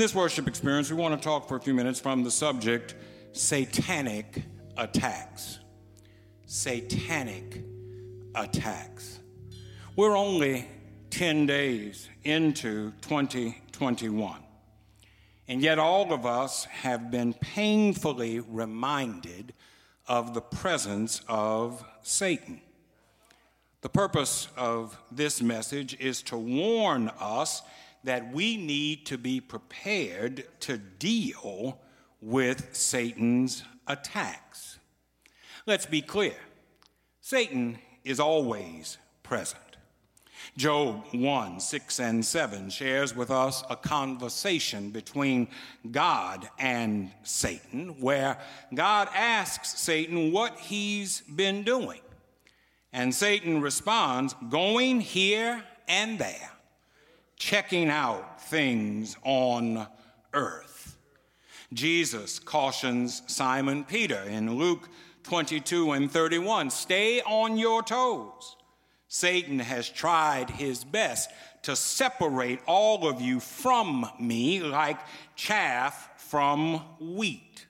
this worship experience, we want to talk for a few minutes from the subject satanic attacks. Satanic attacks. We're only 10 days into 2021, and yet all of us have been painfully reminded of the presence of Satan. The purpose of this message is to warn us that we need to be prepared to deal with Satan's attacks. Let's be clear Satan is always present. Job 1 6 and 7 shares with us a conversation between God and Satan, where God asks Satan what he's been doing. And Satan responds, going here and there, checking out things on earth. Jesus cautions Simon Peter in Luke 22 and 31 stay on your toes. Satan has tried his best to separate all of you from me like chaff from wheat.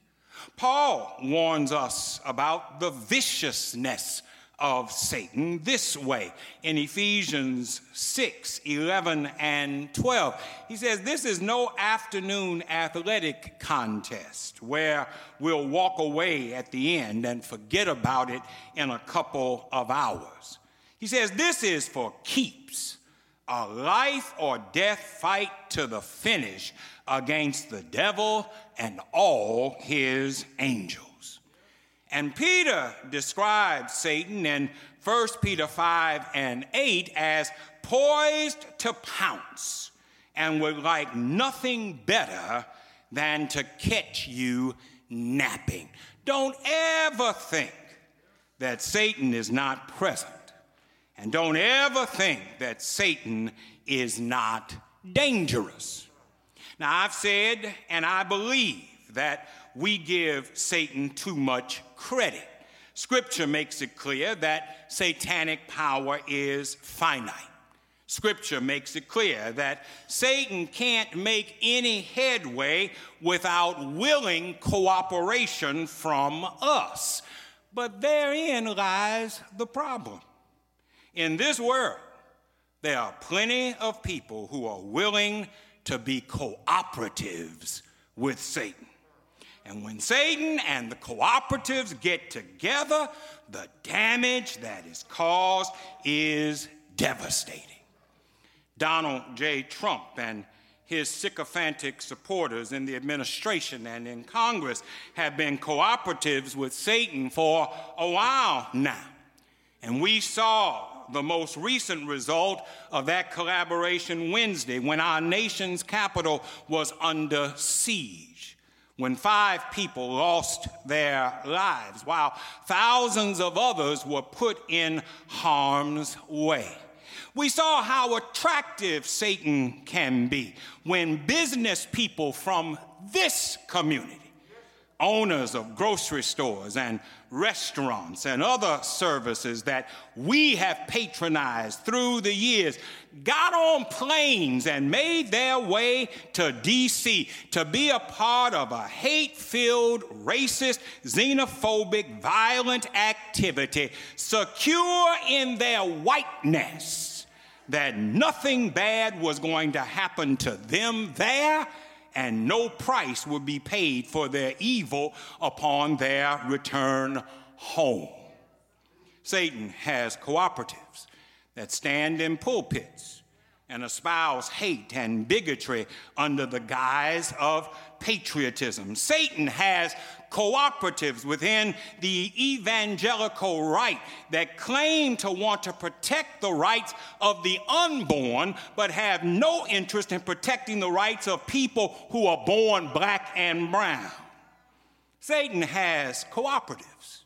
Paul warns us about the viciousness of Satan this way in Ephesians 6 11 and 12. He says, This is no afternoon athletic contest where we'll walk away at the end and forget about it in a couple of hours. He says, This is for keeps, a life or death fight to the finish against the devil and all his angels. And Peter describes Satan in 1 Peter 5 and 8 as poised to pounce and would like nothing better than to catch you napping. Don't ever think that Satan is not present. And don't ever think that Satan is not dangerous. Now, I've said and I believe that we give Satan too much credit. Scripture makes it clear that satanic power is finite. Scripture makes it clear that Satan can't make any headway without willing cooperation from us. But therein lies the problem. In this world, there are plenty of people who are willing to be cooperatives with Satan. And when Satan and the cooperatives get together, the damage that is caused is devastating. Donald J. Trump and his sycophantic supporters in the administration and in Congress have been cooperatives with Satan for a while now. And we saw the most recent result of that collaboration Wednesday when our nation's capital was under siege, when five people lost their lives, while thousands of others were put in harm's way. We saw how attractive Satan can be when business people from this community owners of grocery stores and restaurants and other services that we have patronized through the years got on planes and made their way to DC to be a part of a hate filled, racist, xenophobic, violent activity, secure in their whiteness that nothing bad was going to happen to them there and no price would be paid for their evil upon their return home. Satan has cooperatives that stand in pulpits and espouse hate and bigotry under the guise of patriotism. Satan has cooperatives within the evangelical right that claim to want to protect the rights of the unborn, but have no interest in protecting the rights of people who are born black and brown. Satan has cooperatives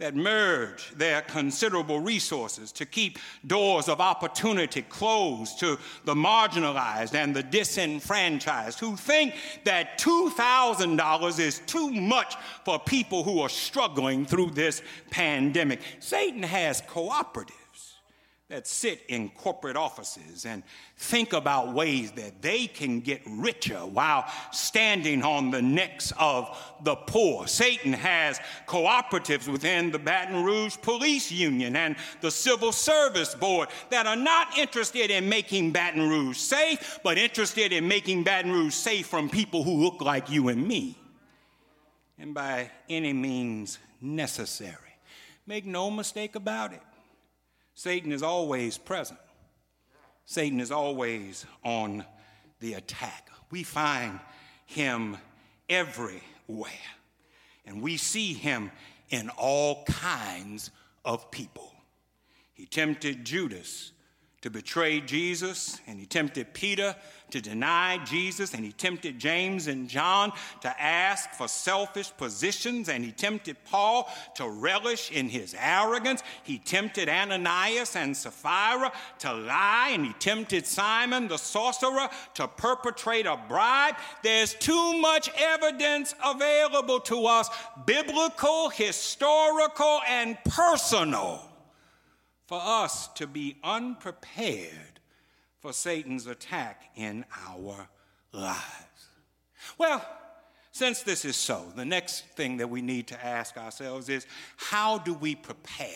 that merge their considerable resources to keep doors of opportunity closed to the marginalized and the disenfranchised who think that $2,000 is too much for people who are struggling through this pandemic. Satan has cooperatives that sit in corporate offices and think about ways that they can get richer while standing on the necks of the poor. Satan has cooperatives within the Baton Rouge Police Union and the Civil Service Board that are not interested in making Baton Rouge safe, but interested in making Baton Rouge safe from people who look like you and me. And by any means necessary. Make no mistake about it. Satan is always present. Satan is always on the attack. We find him everywhere. And we see him in all kinds of people. He tempted Judas to betray Jesus, and he tempted Peter to deny Jesus, and he tempted James and John to ask for selfish positions, and he tempted Paul to relish in his arrogance. He tempted Ananias and Sapphira to lie, and he tempted Simon the sorcerer to perpetrate a bribe. There's too much evidence available to us, biblical, historical, and personal, for us to be unprepared for Satan's attack in our lives. Well, since this is so, the next thing that we need to ask ourselves is how do we prepare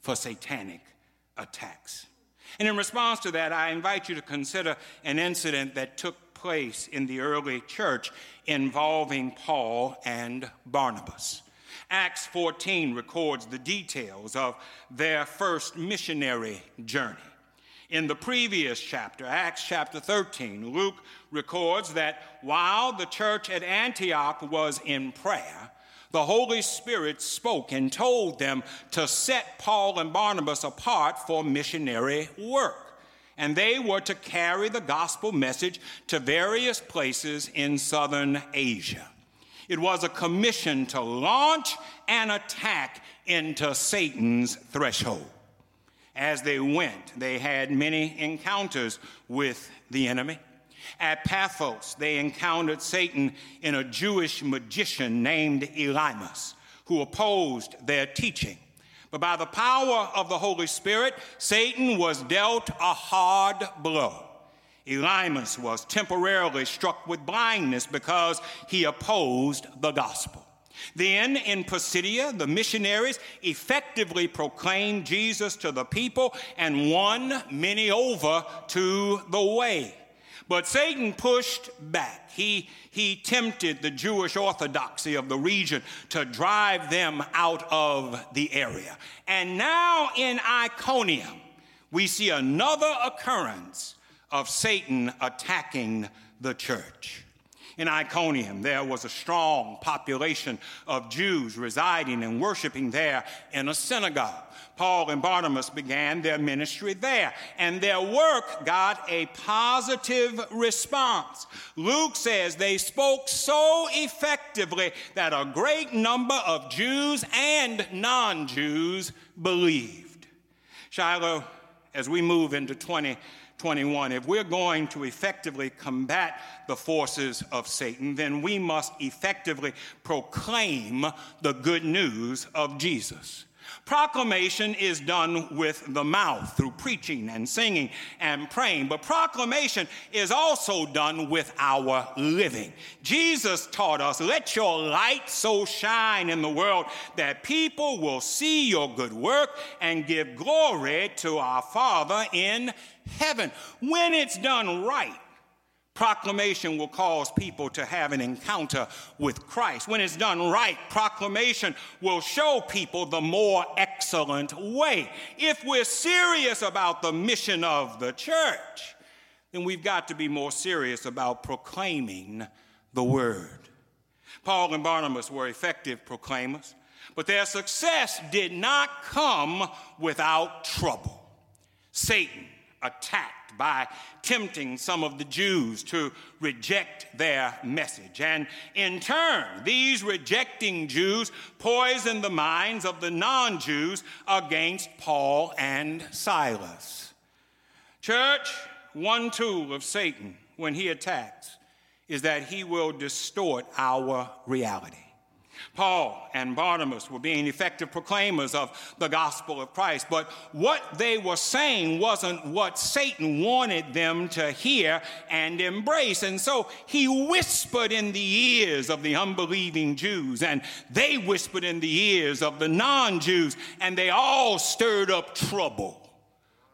for satanic attacks? And in response to that, I invite you to consider an incident that took place in the early church involving Paul and Barnabas. Acts 14 records the details of their first missionary journey. In the previous chapter, Acts chapter 13, Luke records that while the church at Antioch was in prayer, the Holy Spirit spoke and told them to set Paul and Barnabas apart for missionary work. And they were to carry the gospel message to various places in southern Asia. It was a commission to launch an attack into Satan's threshold. As they went, they had many encounters with the enemy. At Paphos, they encountered Satan in a Jewish magician named Elymas, who opposed their teaching. But by the power of the Holy Spirit, Satan was dealt a hard blow. Elymas was temporarily struck with blindness because he opposed the gospel. Then in Pisidia, the missionaries effectively proclaimed Jesus to the people and won many over to the way. But Satan pushed back. He, he tempted the Jewish orthodoxy of the region to drive them out of the area. And now in Iconium, we see another occurrence of Satan attacking the church. In Iconium, there was a strong population of Jews residing and worshiping there in a synagogue. Paul and Barnabas began their ministry there, and their work got a positive response. Luke says they spoke so effectively that a great number of Jews and non Jews believed. Shiloh, as we move into 2021, if we're going to effectively combat the forces of Satan, then we must effectively proclaim the good news of Jesus. Proclamation is done with the mouth through preaching and singing and praying, but proclamation is also done with our living. Jesus taught us, Let your light so shine in the world that people will see your good work and give glory to our Father in heaven. When it's done right, Proclamation will cause people to have an encounter with Christ. When it's done right, proclamation will show people the more excellent way. If we're serious about the mission of the church, then we've got to be more serious about proclaiming the word. Paul and Barnabas were effective proclaimers, but their success did not come without trouble. Satan attacked by tempting some of the Jews to reject their message. And in turn, these rejecting Jews poisoned the minds of the non Jews against Paul and Silas. Church, one tool of Satan when he attacks is that he will distort our reality. Paul and Barnabas were being effective proclaimers of the gospel of Christ, but what they were saying wasn't what Satan wanted them to hear and embrace. And so he whispered in the ears of the unbelieving Jews, and they whispered in the ears of the non Jews, and they all stirred up trouble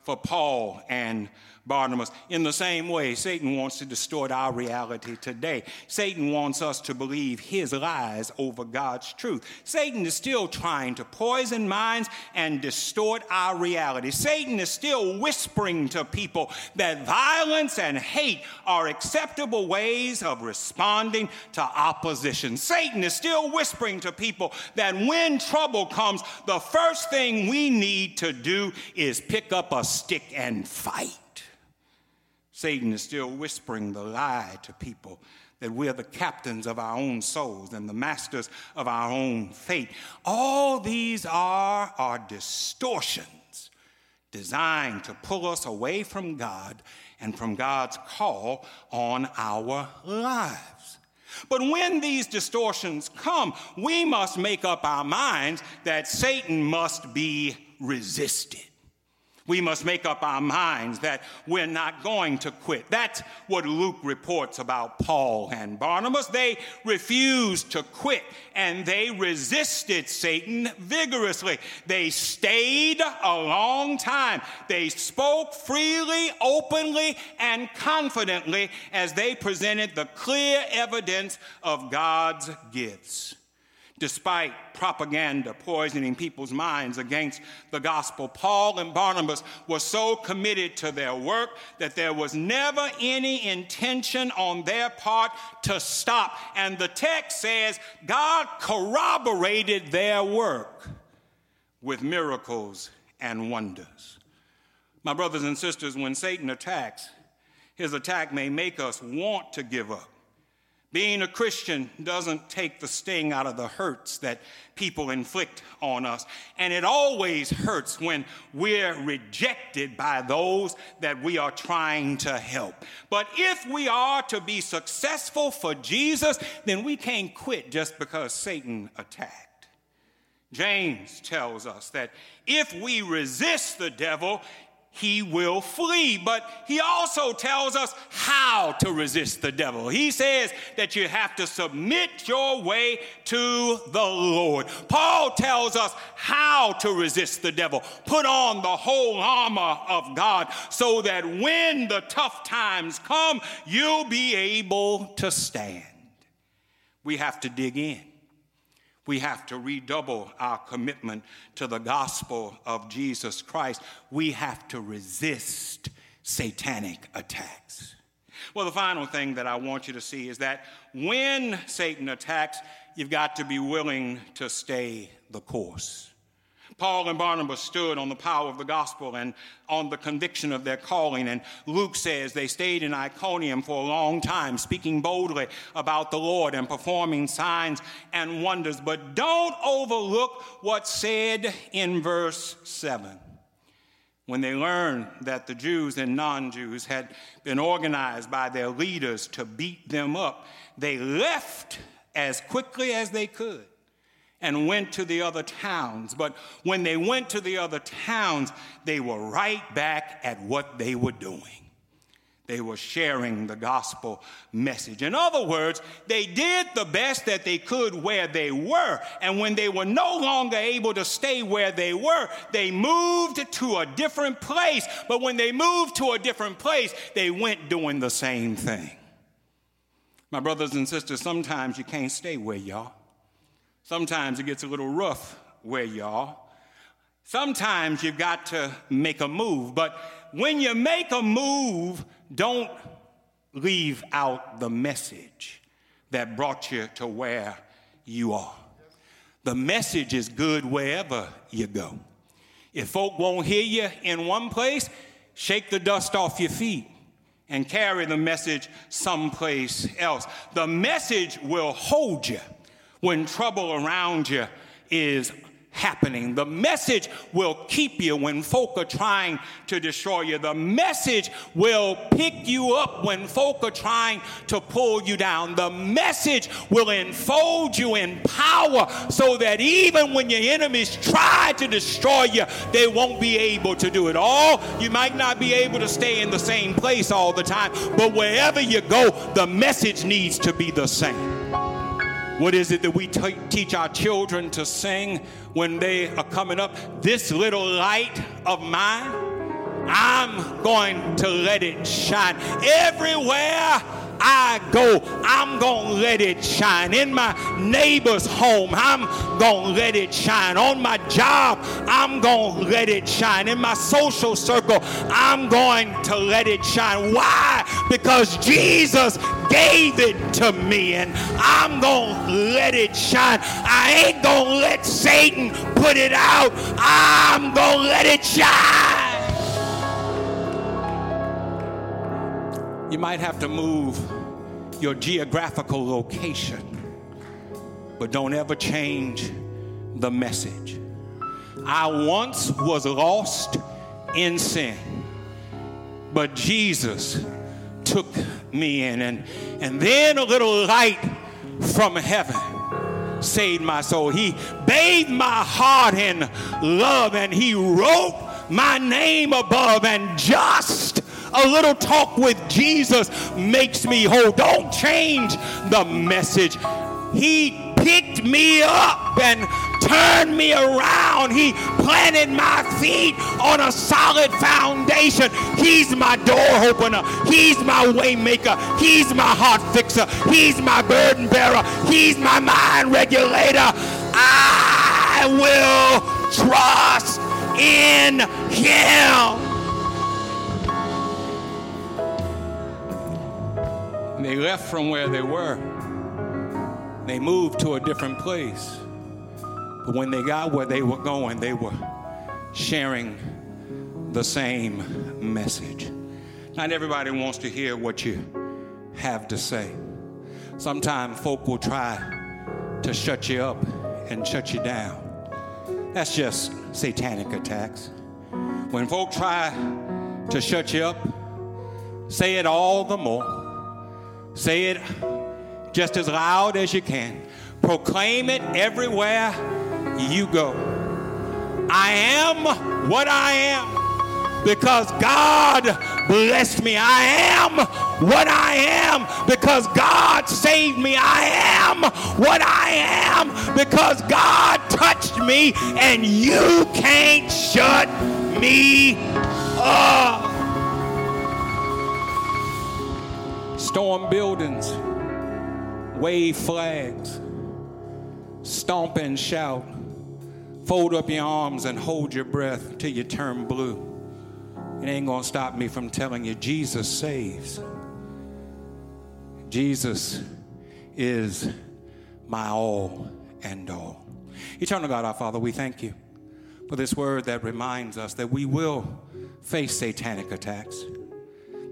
for Paul and Barnabas. In the same way, Satan wants to distort our reality today. Satan wants us to believe his lies over God's truth. Satan is still trying to poison minds and distort our reality. Satan is still whispering to people that violence and hate are acceptable ways of responding to opposition. Satan is still whispering to people that when trouble comes, the first thing we need to do is pick up a stick and fight. Satan is still whispering the lie to people that we're the captains of our own souls and the masters of our own fate. All these are, are distortions designed to pull us away from God and from God's call on our lives. But when these distortions come, we must make up our minds that Satan must be resisted we must make up our minds that we're not going to quit. That's what Luke reports about Paul and Barnabas. They refused to quit and they resisted Satan vigorously. They stayed a long time. They spoke freely, openly, and confidently as they presented the clear evidence of God's gifts. Despite propaganda poisoning people's minds against the gospel, Paul and Barnabas were so committed to their work that there was never any intention on their part to stop. And the text says God corroborated their work with miracles and wonders. My brothers and sisters, when Satan attacks, his attack may make us want to give up. Being a Christian doesn't take the sting out of the hurts that people inflict on us. And it always hurts when we're rejected by those that we are trying to help. But if we are to be successful for Jesus, then we can't quit just because Satan attacked. James tells us that if we resist the devil, he will flee. But he also tells us how to resist the devil. He says that you have to submit your way to the Lord. Paul tells us how to resist the devil. Put on the whole armor of God so that when the tough times come, you'll be able to stand. We have to dig in. We have to redouble our commitment to the gospel of Jesus Christ. We have to resist satanic attacks. Well, the final thing that I want you to see is that when Satan attacks, you've got to be willing to stay the course. Paul and Barnabas stood on the power of the gospel and on the conviction of their calling. And Luke says they stayed in Iconium for a long time, speaking boldly about the Lord and performing signs and wonders. But don't overlook what's said in verse 7 when they learned that the Jews and non Jews had been organized by their leaders to beat them up, they left as quickly as they could and went to the other towns. But when they went to the other towns, they were right back at what they were doing. They were sharing the gospel message. In other words, they did the best that they could where they were. And when they were no longer able to stay where they were, they moved to a different place. But when they moved to a different place, they went doing the same thing. My brothers and sisters, sometimes you can't stay where you are. Sometimes it gets a little rough where are. Sometimes you've got to make a move, but when you make a move, don't leave out the message that brought you to where you are. The message is good wherever you go. If folk won't hear you in one place, shake the dust off your feet and carry the message someplace else. The message will hold you when trouble around you is happening. The message will keep you when folk are trying to destroy you. The message will pick you up when folk are trying to pull you down. The message will enfold you in power so that even when your enemies try to destroy you, they won't be able to do it. All you might not be able to stay in the same place all the time, but wherever you go, the message needs to be the same. What is it that we t- teach our children to sing when they are coming up? This little light of mine, I'm going to let it shine everywhere I go, I'm going to let it shine. In my neighbor's home, I'm going to let it shine. On my job, I'm going to let it shine. In my social circle, I'm going to let it shine. Why? Because Jesus gave it to me and I'm going to let it shine. I ain't going to let Satan put it out. I'm going to let it shine. You might have to move your geographical location, but don't ever change the message. I once was lost in sin, but Jesus took me in. And, and then a little light from heaven saved my soul. He bathed my heart in love and he wrote my name above and just a little talk with Jesus makes me whole. Don't change the message. He picked me up and turned me around. He planted my feet on a solid foundation. He's my door opener. He's my waymaker. He's my heart fixer. He's my burden bearer. He's my mind regulator. I will trust in him. They left from where they were. They moved to a different place. But when they got where they were going, they were sharing the same message. Not everybody wants to hear what you have to say. Sometimes folk will try to shut you up and shut you down. That's just satanic attacks. When folk try to shut you up, say it all the more. Say it just as loud as you can. Proclaim it everywhere you go. I am what I am because God blessed me. I am what I am because God saved me. I am what I am because God touched me, and you can't shut me up. Storm buildings, wave flags, stomp and shout, fold up your arms and hold your breath till you turn blue. It ain't gonna stop me from telling you Jesus saves. Jesus is my all and all. Eternal God, our Father, we thank you for this word that reminds us that we will face satanic attacks,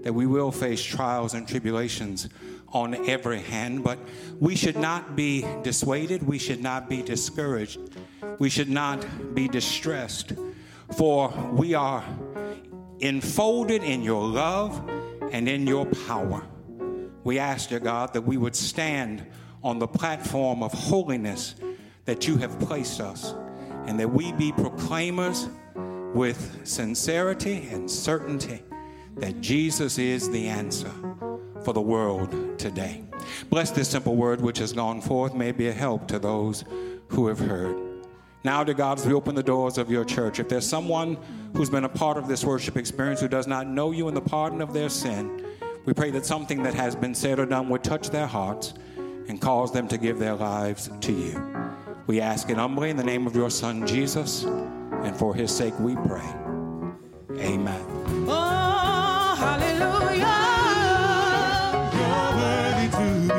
that we will face trials and tribulations on every hand, but we should not be dissuaded, we should not be discouraged, we should not be distressed, for we are enfolded in your love and in your power. We ask, dear God, that we would stand on the platform of holiness that you have placed us, and that we be proclaimers with sincerity and certainty that Jesus is the answer for the world today. Bless this simple word which has gone forth, may be a help to those who have heard. Now, dear God, as we open the doors of your church, if there's someone who's been a part of this worship experience who does not know you in the pardon of their sin, we pray that something that has been said or done would touch their hearts and cause them to give their lives to you. We ask it humbly in the name of your Son, Jesus, and for his sake we pray. Amen. to